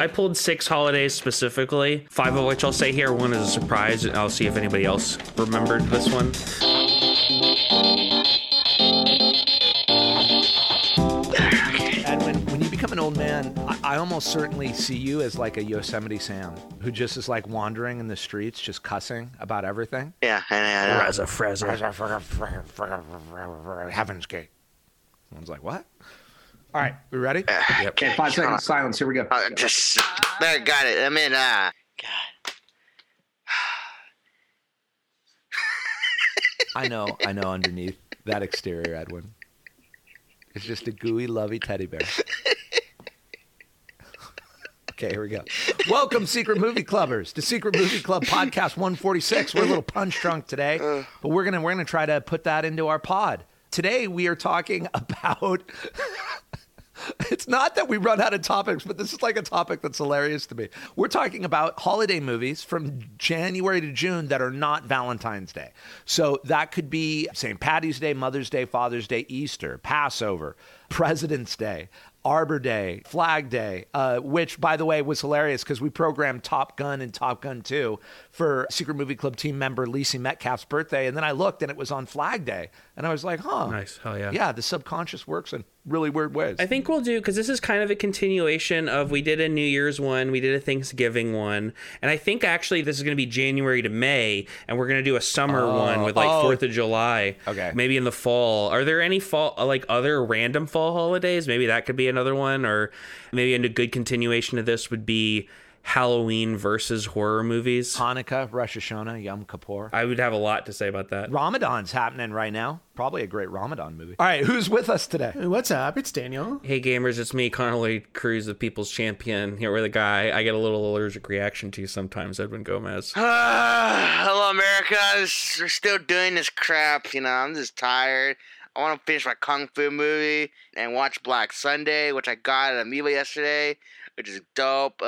I pulled six holidays specifically, five of which I'll say here. One is a surprise. and I'll see if anybody else remembered this one. Edwin, when you become an old man, I, I almost certainly see you as like a Yosemite Sam who just is like wandering in the streets, just cussing about everything. Yeah, and, and, uh, Reza Freza. Heaven's Gate. Someone's like, what? All right, we ready? Okay, five seconds silence. Here we go. uh, just there, got it. I'm in. Uh, God. I know, I know underneath that exterior, Edwin. It's just a gooey, lovey teddy bear. Okay, here we go. Welcome, Secret Movie Clubbers, to Secret Movie Club Podcast 146. We're a little punch drunk today, but we're gonna we're gonna try to put that into our pod. Today we are talking about it's not that we run out of topics, but this is like a topic that's hilarious to me. We're talking about holiday movies from January to June that are not Valentine's Day. So that could be St. Patty's Day, Mother's Day, Father's Day, Easter, Passover, President's Day. Arbor Day, Flag Day, uh, which, by the way, was hilarious because we programmed Top Gun and Top Gun 2 for Secret Movie Club team member Lacey Metcalf's birthday. And then I looked and it was on Flag Day. And I was like, huh. Nice. Hell yeah. Yeah, the subconscious works in really weird ways. I think we'll do because this is kind of a continuation of we did a New Year's one, we did a Thanksgiving one, and I think actually this is going to be January to May, and we're going to do a summer oh. one with like oh. Fourth of July. Okay. maybe in the fall. Are there any fall uh, like other random fall holidays? Maybe that could be another one, or maybe a good continuation of this would be Halloween versus horror movies. Hanukkah, Rosh Hashanah, Yom Kippur. I would have a lot to say about that. Ramadan's happening right now. Probably a great Ramadan movie. All right, who's with us today? Hey, What's up? It's Daniel. Hey gamers, it's me, Connor Lloyd Crews, the People's Champion. Here with a guy I get a little allergic reaction to sometimes, Edwin Gomez. Ah, hello, America. This- We're still doing this crap. You know, I'm just tired. I want to finish my kung fu movie and watch Black Sunday, which I got at Amoeba yesterday, which is dope. Uh,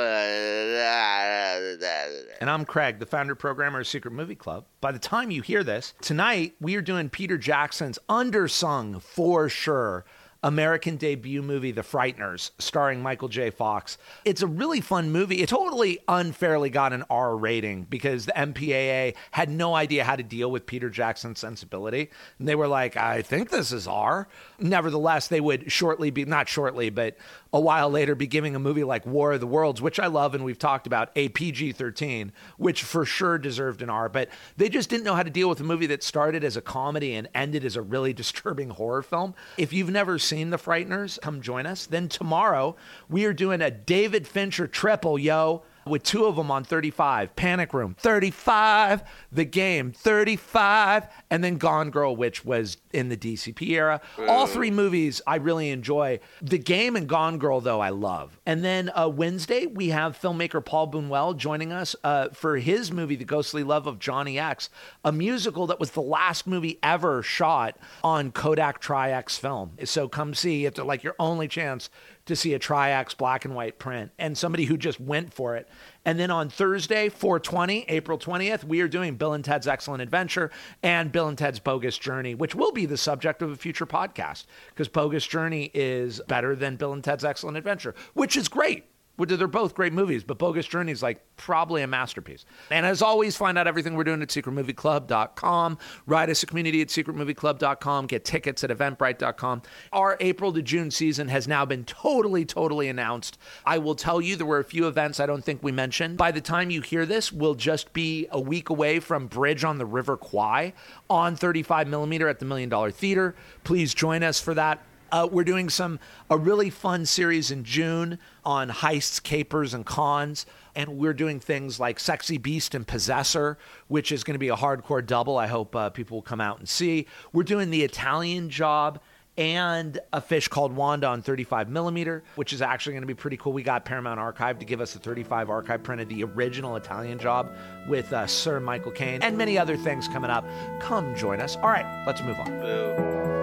And I'm Craig, the founder programmer of Secret Movie Club. By the time you hear this, tonight we are doing Peter Jackson's undersung for sure American debut movie, The Frighteners, starring Michael J. Fox. It's a really fun movie. It totally unfairly got an R rating because the MPAA had no idea how to deal with Peter Jackson's sensibility. And they were like, I think this is R. Nevertheless, they would shortly be, not shortly, but a while later be giving a movie like War of the Worlds, which I love and we've talked about, a PG 13, which for sure deserved an R. But they just didn't know how to deal with a movie that started as a comedy and ended as a really disturbing horror film. If you've never The Frighteners, come join us. Then tomorrow, we are doing a David Fincher triple, yo with two of them on 35 panic room 35 the game 35 and then gone girl which was in the dcp era. All three movies i really enjoy. The game and gone girl though i love. And then uh, wednesday we have filmmaker paul bunnell joining us uh, for his movie the ghostly love of johnny x a musical that was the last movie ever shot on kodak tri-x film. So come see it's like your only chance to see a Tri-X black and white print and somebody who just went for it. And then on Thursday, 420, April 20th, we are doing Bill and Ted's Excellent Adventure and Bill and Ted's Bogus Journey, which will be the subject of a future podcast because Bogus Journey is better than Bill and Ted's Excellent Adventure, which is great. They're both great movies, but Bogus Journey is like probably a masterpiece. And as always, find out everything we're doing at secretmovieclub.com. Write us a community at secretmovieclub.com. Get tickets at eventbrite.com. Our April to June season has now been totally, totally announced. I will tell you there were a few events I don't think we mentioned. By the time you hear this, we'll just be a week away from Bridge on the River Kwai on 35 millimeter at the Million Dollar Theater. Please join us for that. Uh, we're doing some a really fun series in June on heists, capers, and cons, and we're doing things like Sexy Beast and Possessor, which is going to be a hardcore double. I hope uh, people will come out and see. We're doing the Italian Job and a fish called Wanda on 35 millimeter, which is actually going to be pretty cool. We got Paramount Archive to give us a 35 archive print of the original Italian Job with uh, Sir Michael Caine and many other things coming up. Come join us. All right, let's move on.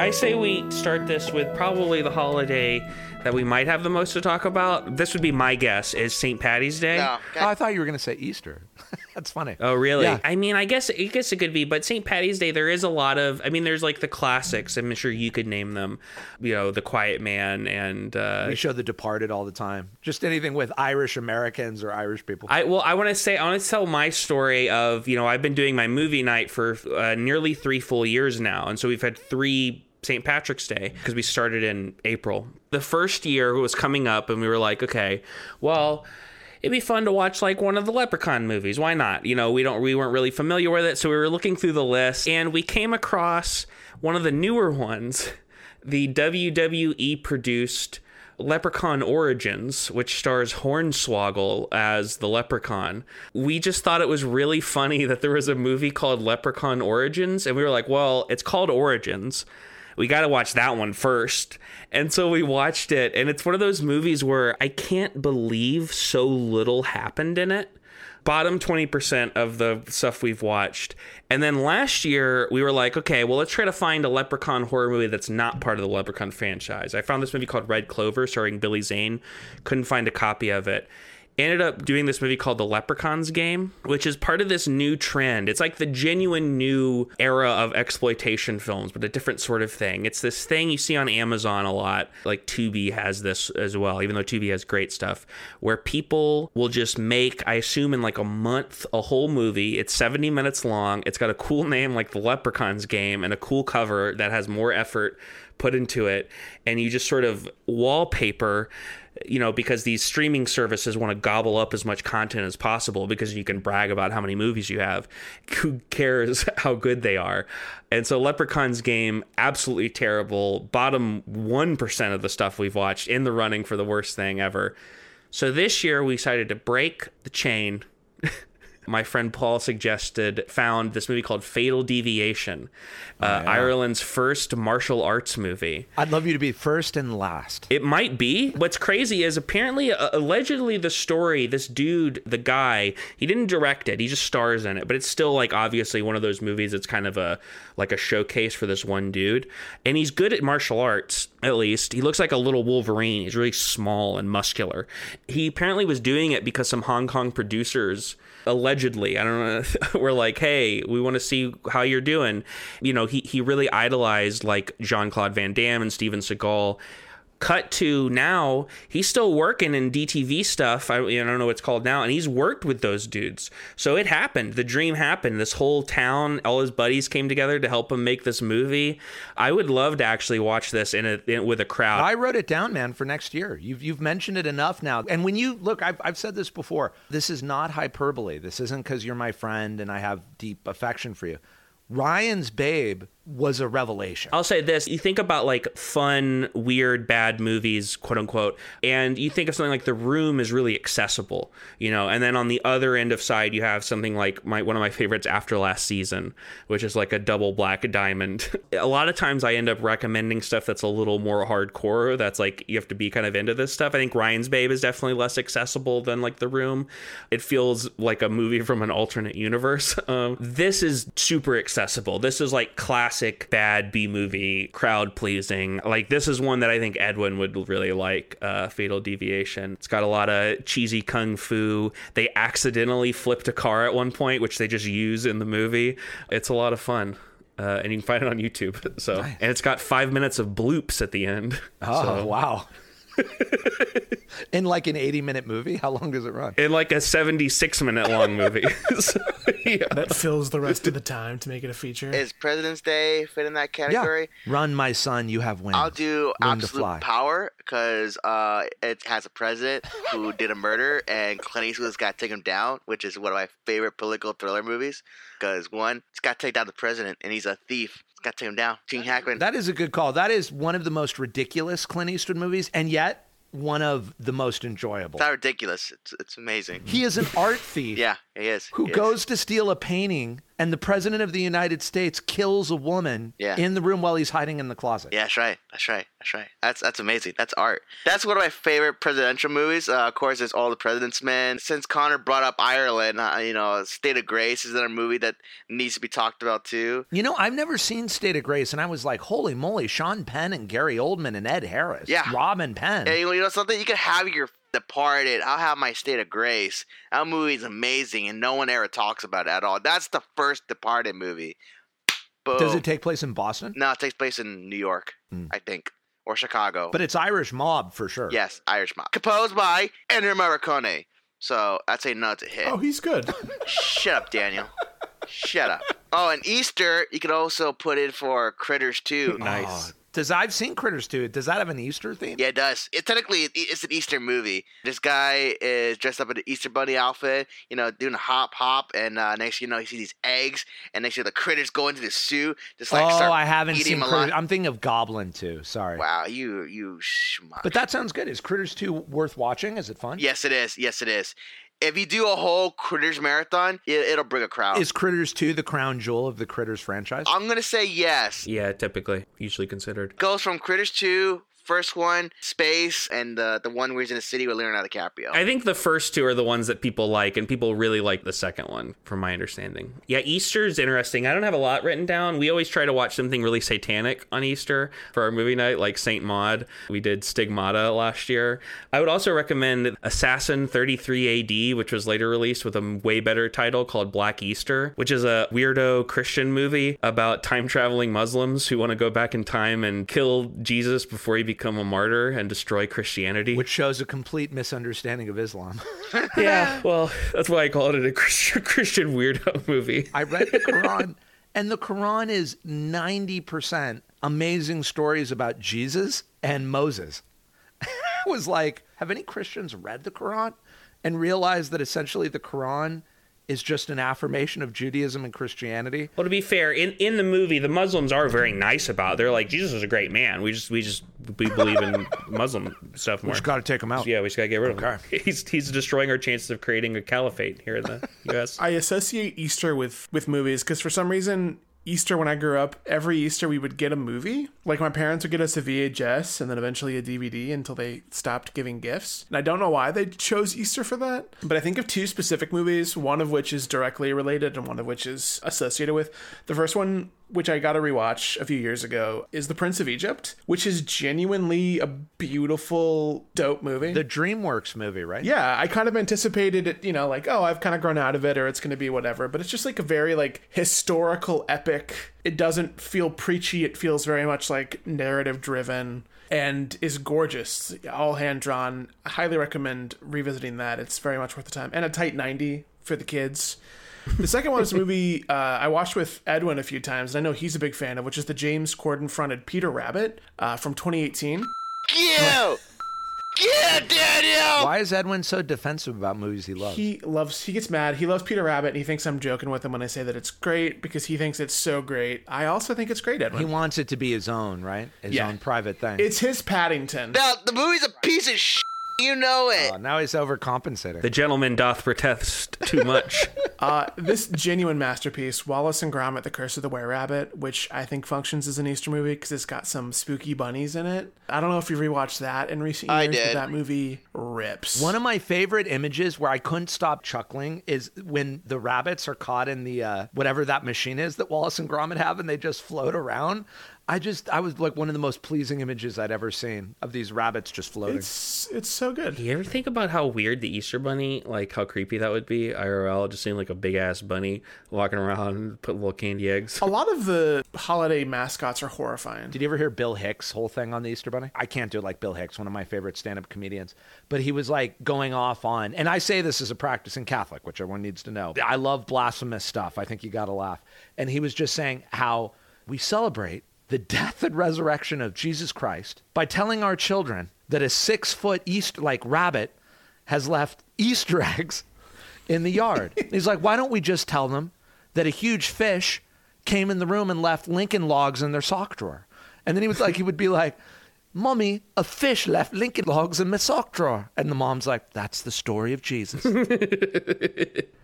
I say we start this with probably the holiday that we might have the most to talk about. This would be my guess is St. Patty's Day. No, Oh, I thought you were going to say Easter. That's funny. Oh, really? Yeah. I mean, I guess I guess it could be, but St. Patty's Day, there is a lot of. I mean, there's like the classics. I'm sure you could name them. You know, The Quiet Man, and uh, We show The Departed all the time. Just anything with Irish Americans or Irish people. I well, I want to say I want to tell my story of you know I've been doing my movie night for uh, nearly three full years now, and so we've had three St. Patrick's Day because we started in April. The first year was coming up, and we were like, okay, well. It'd be fun to watch like one of the Leprechaun movies. Why not? You know, we don't we weren't really familiar with it, so we were looking through the list and we came across one of the newer ones, the WWE produced Leprechaun Origins, which stars Hornswoggle as the Leprechaun. We just thought it was really funny that there was a movie called Leprechaun Origins, and we were like, well, it's called Origins. We got to watch that one first. And so we watched it, and it's one of those movies where I can't believe so little happened in it bottom 20% of the stuff we've watched. And then last year, we were like, okay, well, let's try to find a Leprechaun horror movie that's not part of the Leprechaun franchise. I found this movie called Red Clover starring Billy Zane. Couldn't find a copy of it. Ended up doing this movie called The Leprechauns Game, which is part of this new trend. It's like the genuine new era of exploitation films, but a different sort of thing. It's this thing you see on Amazon a lot. Like Tubi has this as well, even though Tubi has great stuff, where people will just make, I assume, in like a month, a whole movie. It's 70 minutes long. It's got a cool name like The Leprechauns Game and a cool cover that has more effort put into it. And you just sort of wallpaper you know, because these streaming services want to gobble up as much content as possible because you can brag about how many movies you have. Who cares how good they are? And so Leprechaun's game, absolutely terrible. Bottom 1% of the stuff we've watched in the running for the worst thing ever. So this year we decided to break the chain. My friend Paul suggested, found this movie called Fatal Deviation, uh, Ireland's first martial arts movie. I'd love you to be first and last. It might be. What's crazy is apparently, uh, allegedly, the story, this dude, the guy, he didn't direct it. He just stars in it. But it's still like obviously one of those movies. It's kind of a like a showcase for this one dude, and he's good at martial arts. At least he looks like a little Wolverine. He's really small and muscular. He apparently was doing it because some Hong Kong producers allegedly i don't know were like hey we want to see how you're doing. You know he, he really idolized like jean-claude van damme and steven seagal cut to now he's still working in DTV stuff. I, I, don't know what it's called now, and he's worked with those dudes. So it happened. The dream happened. This whole town, all his buddies came together to help him make this movie. I would love to actually watch this in a in, with a crowd. I wrote it down, man, for next year. You've you've mentioned it enough now. And when you look, I've I've said this before. This is not hyperbole. This isn't because you're my friend and I have deep affection for you. Ryan's Babe was a revelation. I'll say this. You think about like fun, weird, bad movies, quote unquote, and you think of something like The Room is really accessible, you know, and then on the other end of side, you have something like my one of my favorites, After Last Season, which is like a double black diamond. a lot of times I end up recommending stuff that's a little more hardcore, that's like you have to be kind of into this stuff. I think Ryan's Babe is definitely less accessible than like The Room. It feels like a movie from an alternate universe. Um, this is super accessible. This is like classic bad B movie, crowd pleasing. Like this is one that I think Edwin would really like. Uh, Fatal Deviation. It's got a lot of cheesy kung fu. They accidentally flipped a car at one point, which they just use in the movie. It's a lot of fun. Uh, and you can find it on YouTube. So, Nice. and it's got five minutes of bloops at the end. Oh So- wow! In like an 80 minute movie, how long does it run? in like a 76 minute long movie. So, yeah. that fills the rest of the time to make it a feature. Is President's Day fit in that Yeah, category? run, my son. You have wings. I'll do Learn Absolute. Power because uh, it has a president who did a murder and Clint Eastwood's got to take him down, which is one of my favorite political thriller movies. Because one, he's got to take down the president and he's a thief. He's got to him down. Gene Hackman. That is a good call. That is one of the most ridiculous Clint Eastwood movies, and yet one of the most enjoyable. it's not ridiculous. It's it's amazing. He is an art thief Yeah, he is. who He is. goes to steal a painting, and the president of the United States kills a woman Yeah. in the room while he's hiding in the closet. Yeah, that's right. That's right. That's right. That's that's amazing. That's art. That's one of my favorite presidential movies. Uh, of course, it's All the President's Men. Since Connor brought up Ireland, uh, you know, State of Grace is another movie that needs to be talked about too. You know, I've never seen State of Grace, and I was like, holy moly, Sean Penn and Gary Oldman and Ed Harris. Yeah. Robin Penn. And you know, you know something? You could have your Departed. I'll have my state of grace. That movie's amazing, and no one ever talks about it at all. That's the first Departed movie. Boom. Does it take place in Boston? No, it takes place in New York, hmm. I think, or Chicago. But it's Irish mob for sure. yes, Irish mob. Composed by Ennio Morricone. So I'd say no to hit. Oh, he's good. Shut up, Daniel. Shut up. Oh, and Easter, you could also put in for Critters 2. Nice. Does I've seen Critters 2? Does that have an Easter theme? Yeah, it does. It technically it's an Easter movie. This guy is dressed up in an Easter bunny outfit, you know, doing a hop hop, and uh, next you know, you see these eggs, and next you know, the critters go into the zoo, just like oh, I haven't seen Critters. I'm thinking of Goblin too. Sorry. Wow, you you schmuck. But that sounds good. Is Critters 2 worth watching? Is it fun? yes, it is. Yes, it is. If you do a whole Critters marathon, it, it'll bring a crowd. Is Critters 2 the crown jewel of the Critters franchise? I'm gonna say yes. Yeah, typically, usually considered. Goes from Critters two, first one, space, and the the one where he's in the city with Leonardo DiCaprio. I think the first two are the ones that people like, and people really like the second one, from my understanding. Yeah, Easter's interesting. I don't have a lot written down. We always try to watch something really satanic on Easter for our movie night, like Saint Maud. We did Stigmata last year. I would also recommend Assassin 33 AD, which was later released with a way better title called Black Easter, which is a weirdo Christian movie about time traveling Muslims who want to go back in time and kill Jesus before he become a martyr and destroy Christianity. Which shows a complete misunderstanding of Islam. Yeah, well, that's why I called it a Christian, Christian weirdo movie. I read the Quran, and the Quran is 90% amazing stories about Jesus and Moses. I was like, have any Christians read the Quran and realized that essentially the Quran is just an affirmation of Judaism and Christianity? Well, to be fair, in, in the movie, the Muslims are very nice about. It. They're like Jesus is a great man. We just we just we believe in Muslim stuff more. We just got to take them out. yeah, we just gotta get rid of Okay. him. He's he's destroying our chances of creating a caliphate here in the U.S. I associate Easter with with movies because for some reason Easter when I grew up, every Easter we would get a movie. Like my parents would get us a VHS and then eventually a DVD until they stopped giving gifts. And I don't know why they chose Easter for that, but I think of two specific movies, one of which is directly related and one of which is associated with. The first one which I got to rewatch a few years ago, is The Prince of Egypt, which is genuinely a beautiful, dope movie. The DreamWorks movie, right? Yeah, I kind of anticipated it, you know, like, oh, I've kind of grown out of it or it's going to be whatever, but it's just like a very like historical epic. It doesn't feel preachy, it feels very much like narrative driven and is gorgeous. All hand drawn. I highly recommend revisiting that. It's very much worth the time. And a tight 90 for the kids. The second one is a movie uh, I watched with Edwin a few times, and I know he's a big fan of, which is the James Corden fronted Peter Rabbit uh, from 2018. you, yeah, Daniel. Why is Edwin so defensive about movies he loves? He loves, he gets mad. He loves Peter Rabbit, and he thinks I'm joking with him when I say that it's great because he thinks it's so great. I also think it's great, Edwin. He wants it to be his own, right? His Yeah. own private thing. It's his Paddington. Now the movie's a piece of shit. You know it. Oh, now he's overcompensating. The gentleman doth protest too much. Uh, this genuine masterpiece, Wallace and Gromit: The Curse of the Were Rabbit, which I think functions as an Easter movie because it's got some spooky bunnies in it. I don't know if you rewatched that in recent I years, but did. that movie rips. One of my favorite images where I couldn't stop chuckling is when the rabbits are caught in the uh, whatever that machine is that Wallace and Gromit have, and they just float around. I just, I was like one of the most pleasing images I'd ever seen of these rabbits just floating. it's it's so good. you ever think about how weird the Easter bunny, like how creepy that would be? IRL, just seeing like a big ass bunny walking around, put little candy eggs. A lot of the holiday mascots are horrifying. Did you ever hear Bill Hicks' whole thing on the Easter Bunny? I can't do it like Bill Hicks, one of my favorite stand-up comedians. But he was like going off on, and I say this as a practicing Catholic, which everyone needs to know. I love blasphemous stuff. I think you got to laugh. And he was just saying how we celebrate the death and resurrection of Jesus Christ by telling our children that a six-foot Easter like rabbit has left Easter eggs in the yard. He's like, why don't we just tell them that a huge fish came in the room and left Lincoln logs in their sock drawer? And then he was like, he would be like, Mommy, a fish left Lincoln logs in my sock drawer. And the mom's like, that's the story of Jesus.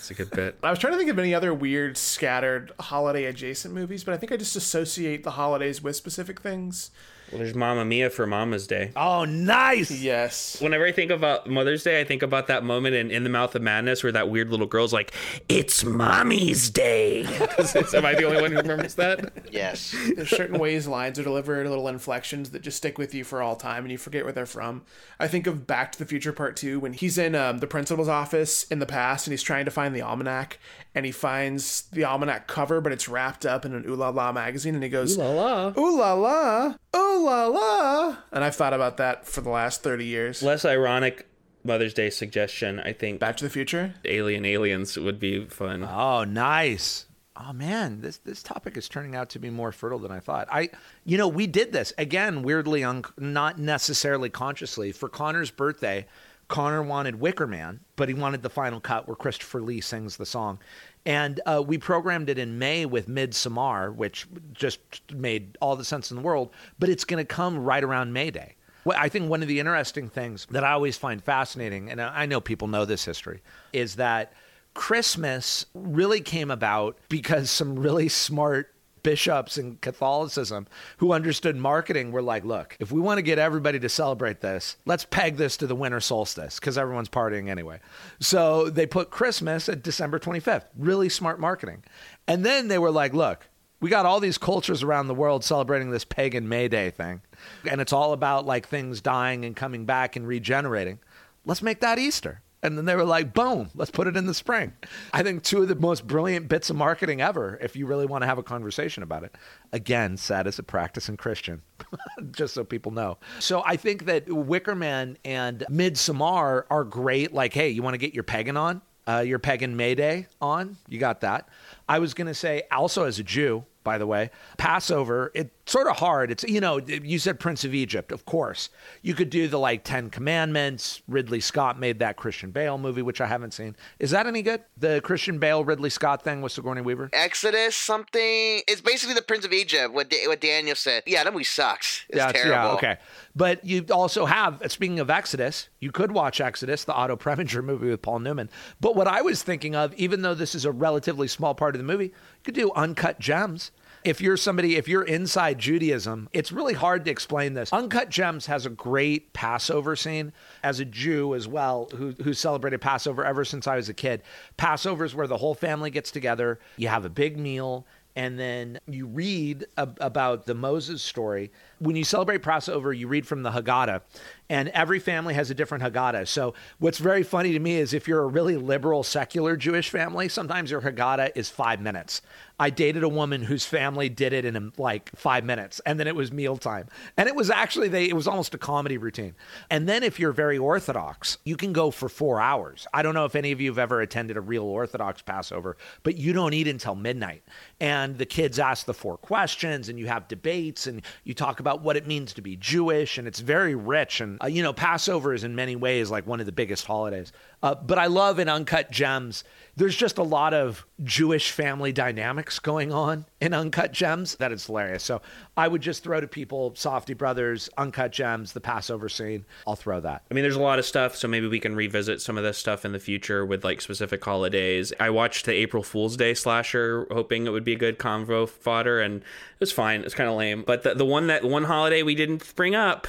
It's a good bit. I was trying to think of any other weird, scattered holiday adjacent movies, but I think I just associate the holidays with specific things. Well, there's Mamma Mia for Mama's Day. Oh, nice. Yes. Whenever I think about Mother's Day, I think about that moment in In the Mouth of Madness where that weird little girl's like, "It's Mommy's Day." Am I the only one who remembers that? Yes. There's certain ways lines are delivered, little inflections that just stick with you for all time, and you forget where they're from. I think of Back to the Future Part Two when he's in um, the principal's office in the past, and he's trying to find the almanac, and he finds the almanac cover, but it's wrapped up in an Ooh La La magazine, and he goes, Ooh La la. Ooh la la, ooh la la. And I've thought about that for the last 30 years. Less ironic Mother's Day suggestion. I think Back to the Future? Alien Aliens would be fun. Oh, nice. Oh man, this this topic is turning out to be more fertile than I thought. I, you know, we did this again, weirdly, un- not necessarily consciously, for Connor's birthday. Connor wanted Wicker Man, but he wanted the final cut where Christopher Lee sings the song, and uh, we programmed it in May with Midsommar, which just made all the sense in the world. But it's going to come right around May Day. Well, I think one of the interesting things that I always find fascinating, and I know people know this history, is that Christmas really came about because some really smart bishops in Catholicism who understood marketing were like, look, if we want to get everybody to celebrate this, let's peg this to the winter solstice because everyone's partying anyway. So they put Christmas at December 25th. Really smart marketing. And then they were like, look, we got all these cultures around the world celebrating this pagan May Day thing. And it's all about like things dying and coming back and regenerating. Let's make that Easter. And then they were like, boom, let's put it in the spring. I think two of the most brilliant bits of marketing ever, if you really want to have a conversation about it. Again, said as a practicing Christian, just so people know. So I think that Wickerman and Midsommar are great. Like, hey, you want to get your pagan on? Uh, your pagan May Day on? You got that. I was going to say, also as a Jew, by the way. Passover, it's sort of hard. It's, you know, you said Prince of Egypt, of course. You could do the like 10 Commandments. Ridley Scott made that Christian Bale movie, which I haven't seen. Is that any good? The Christian Bale, Ridley Scott thing with Sigourney Weaver? Exodus something. It's basically the Prince of Egypt. What da- what Daniel said. Yeah, that movie sucks. It's That's- terrible. Yeah, okay. But you also have, speaking of Exodus, you could watch Exodus, the Otto Preminger movie with Paul Newman. But what I was thinking of, even though this is a relatively small part of the movie, you could do Uncut Gems. If you're somebody, if you're inside Judaism, it's really hard to explain this. Uncut Gems has a great Passover scene. As a Jew as well, who who celebrated Passover ever since I was a kid. Passover is where the whole family gets together. You have a big meal and then you read ab- about the Moses story. When you celebrate Passover, you read from the Haggadah, and every family has a different Haggadah. So, what's very funny to me is if you're a really liberal, secular Jewish family, sometimes your Haggadah is five minutes. I dated a woman whose family did it in um, like five minutes, and then it was mealtime. And it was actually, they, it was almost a comedy routine. And then if you're very Orthodox, you can go for four hours. I don't know if any of you have ever attended a real Orthodox Passover, but you don't eat until midnight. And the kids ask the four questions, and you have debates, and you talk about what it means to be Jewish, and it's very rich. And, uh, you know, Passover is in many ways like one of the biggest holidays. Uh, but I love in Uncut Gems, there's just a lot of Jewish family dynamics going on in Uncut Gems that is hilarious. So I would just throw to people Safdie Brothers, Uncut Gems, the Passover scene. I'll throw that. I mean, there's a lot of stuff, so maybe we can revisit some of this stuff in the future with like specific holidays. I watched the April Fool's Day slasher, hoping it would be a good convo fodder, and it was fine. It's kind of lame, but the, the one that one holiday we didn't bring up.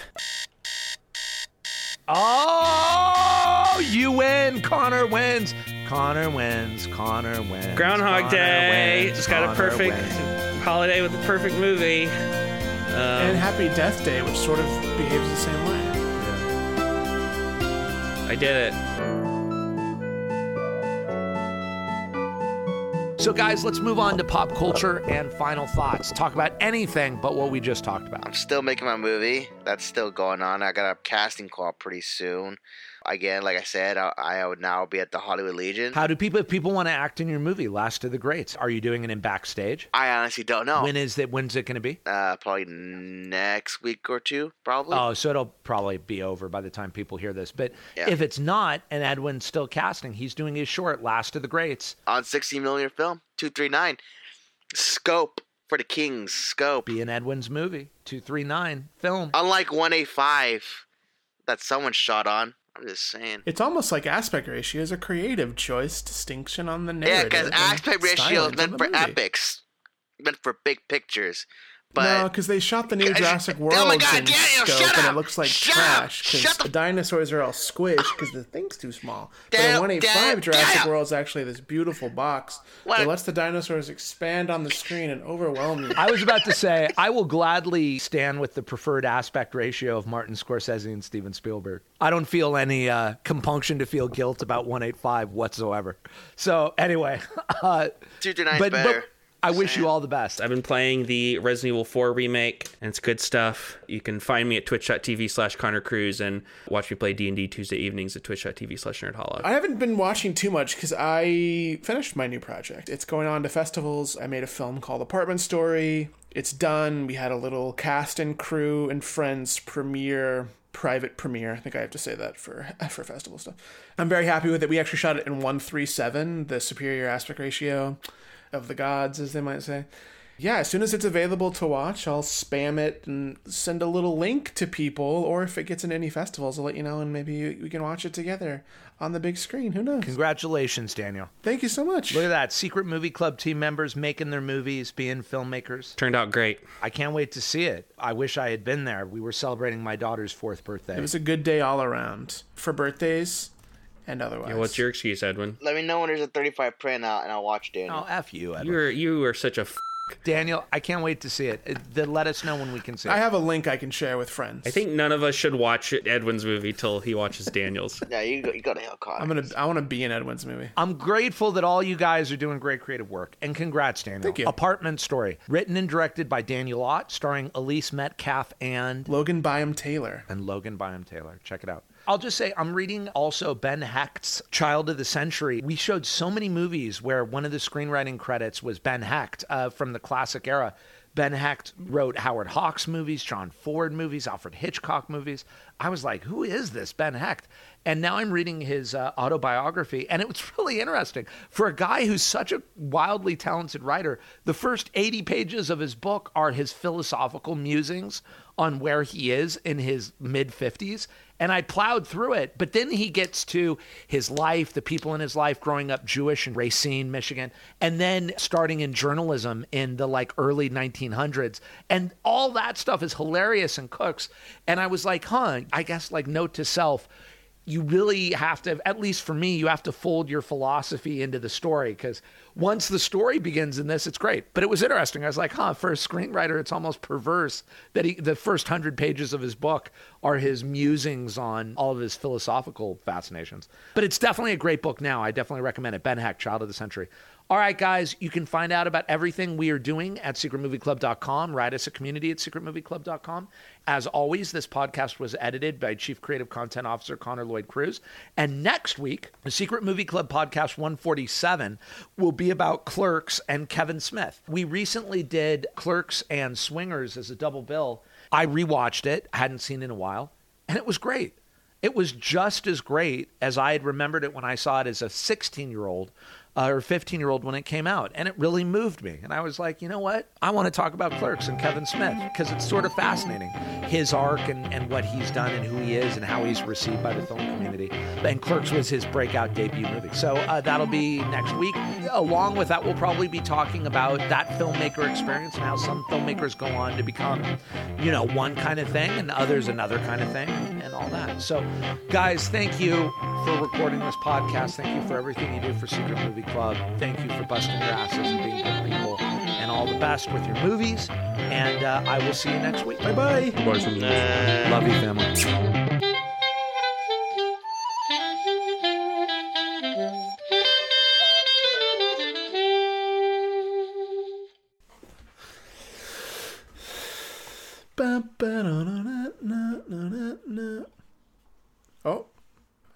Oh, you win. Connor wins. Connor wins. Connor wins. Groundhog Connor Day. wins, Just got a perfect wins. holiday with a perfect movie. Um, and Happy Death Day, which sort of behaves the same way. I did it. So, guys, let's move on to pop culture and final thoughts. Talk about anything but what we just talked about. I'm still making my movie. That's still going on. I got a casting call pretty soon. Again, like I said, I, I would now be at the Hollywood Legion. How do people, if people want to act in your movie, Last of the Greats, are you doing it in backstage? I honestly don't know. When is it? When's it going to be? uh, probably next week or two, probably. Oh, so it'll probably be over by the time people hear this. But Yeah. if it's not, and Edwin's still casting, he's doing his short, Last of the Greats. on 16 millimeter film, 239. Scope for the Kings. Scope. Be in Edwin's movie, 239 film. Unlike 185 that someone shot on. I'm just saying. It's almost like aspect ratio is a creative choice distinction on the narrative. Yeah, because aspect ratio is meant for movie. epics, meant for big pictures. But no, because they shot the new Guys, Jurassic oh World my God, in Daniel, scope, shut and it looks like Shut trash because the the- dinosaurs are all squished because the thing's too small. But Daniel, in 185 Daniel, Jurassic Daniel. World is actually this beautiful box What? that lets the dinosaurs expand on the screen and overwhelm you. I was about to say, I will gladly stand with the preferred aspect ratio of Martin Scorsese and Steven Spielberg. I don't feel any uh, compunction to feel guilt about 185 whatsoever. So, anyway, uh, 229 is but, better. but I wish you all the best. I've been playing the Resident Evil 4 remake, and it's good stuff. You can find me at twitch.tv slash Connor Crews and watch me play D&D Tuesday evenings at twitch.tv slash Nerd Hollow. I haven't been watching too much because I finished my new project. It's going on to festivals. I made a film called Apartment Story. It's done. We had a little cast and crew and friends premiere, private premiere. I think I have to say that for for festival stuff. I'm very happy with it. We actually shot it in one three seven, the superior aspect ratio of the gods, as they might say. Yeah, as soon as it's available to watch, I'll spam it and send a little link to people. Or if it gets in any festivals, I'll let you know, and maybe we can watch it together on the big screen. Who knows? Congratulations, Daniel. Thank you so much. Look at that. Secret Movie Club team members making their movies, being filmmakers. Turned out great. I can't wait to see it. I wish I had been there. We were celebrating my daughter's fourth birthday. It was a good day all around for birthdays and otherwise. Yeah, what's your excuse, Edwin? Let me know when there's a 35 print out, and I'll watch Daniel. Oh, F you, Edward. You're you are such a f- Daniel, I can't wait to see it. it then let us know when we can see it. I have a link I can share with friends. I think none of us should watch Edwin's movie till he watches Daniel's. Yeah, you go, you go to hell, Connor. I'm gonna. I want to be in Edwin's movie. I'm grateful that all you guys are doing great creative work. And congrats, Daniel. Thank you. Apartment Story. Written and directed by Daniel Ott, starring Elise Metcalf and Logan Byam Taylor. and Logan Byam Taylor. Check it out. I'll just say I'm reading also Ben Hecht's Child of the Century. We showed so many movies where one of the screenwriting credits was Ben Hecht uh, from the classic era. Ben Hecht wrote Howard Hawks movies, John Ford movies, Alfred Hitchcock movies. I was like, who is this Ben Hecht? And now I'm reading his uh, autobiography, and it was really interesting. For a guy who's such a wildly talented writer, the first 80 pages of his book are his philosophical musings on where he is in his mid 50s. And I plowed through it. But then he gets to his life, the people in his life growing up Jewish in Racine, Michigan, and then starting in journalism in the like early 1900s. And all that stuff is hilarious and cooks. And I was like, huh, I guess like note to self, you really have to, at least for me, you have to fold your philosophy into the story because once the story begins in this, it's great. But it was interesting. I was like, huh, for a screenwriter, it's almost perverse that he, the first hundred pages of his book are his musings on all of his philosophical fascinations. But it's definitely a great book now. I definitely recommend it. Ben Hecht, Child of the Century. All right, guys, you can find out about everything we are doing at secretmovieclub.com. Write us a community at secretmovieclub.com. As always, this podcast was edited by Chief Creative Content Officer Connor Lloyd Crews. And next week, the Secret Movie Club podcast 147 will be about Clerks and Kevin Smith. We recently did Clerks and Swingers as a double bill. I rewatched it, hadn't seen in a while, and it was great. It was just as great as I had remembered it when I saw it as a 16 year old uh, or 15 year old when it came out. And it really moved me. And I was like, you know what? I want to talk about Clerks and Kevin Smith because it's sort of fascinating his arc and, and what he's done and who he is and how he's received by the film community. And Clerks was his breakout debut movie. So uh, that'll be next week. Along with that, we'll probably be talking about that filmmaker experience and how some filmmakers go on to become, you know, one kind of thing and others another kind of thing and all that. So, guys, thank you for recording this podcast. Thank you for everything you do for Secret Movie Club. Thank you for busting your asses and being good people. And all the best with your movies. And uh, I will see you next week. Bye bye. Love you, family.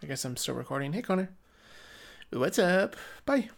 I guess I'm still recording. Hey, Connor. What's up? Bye.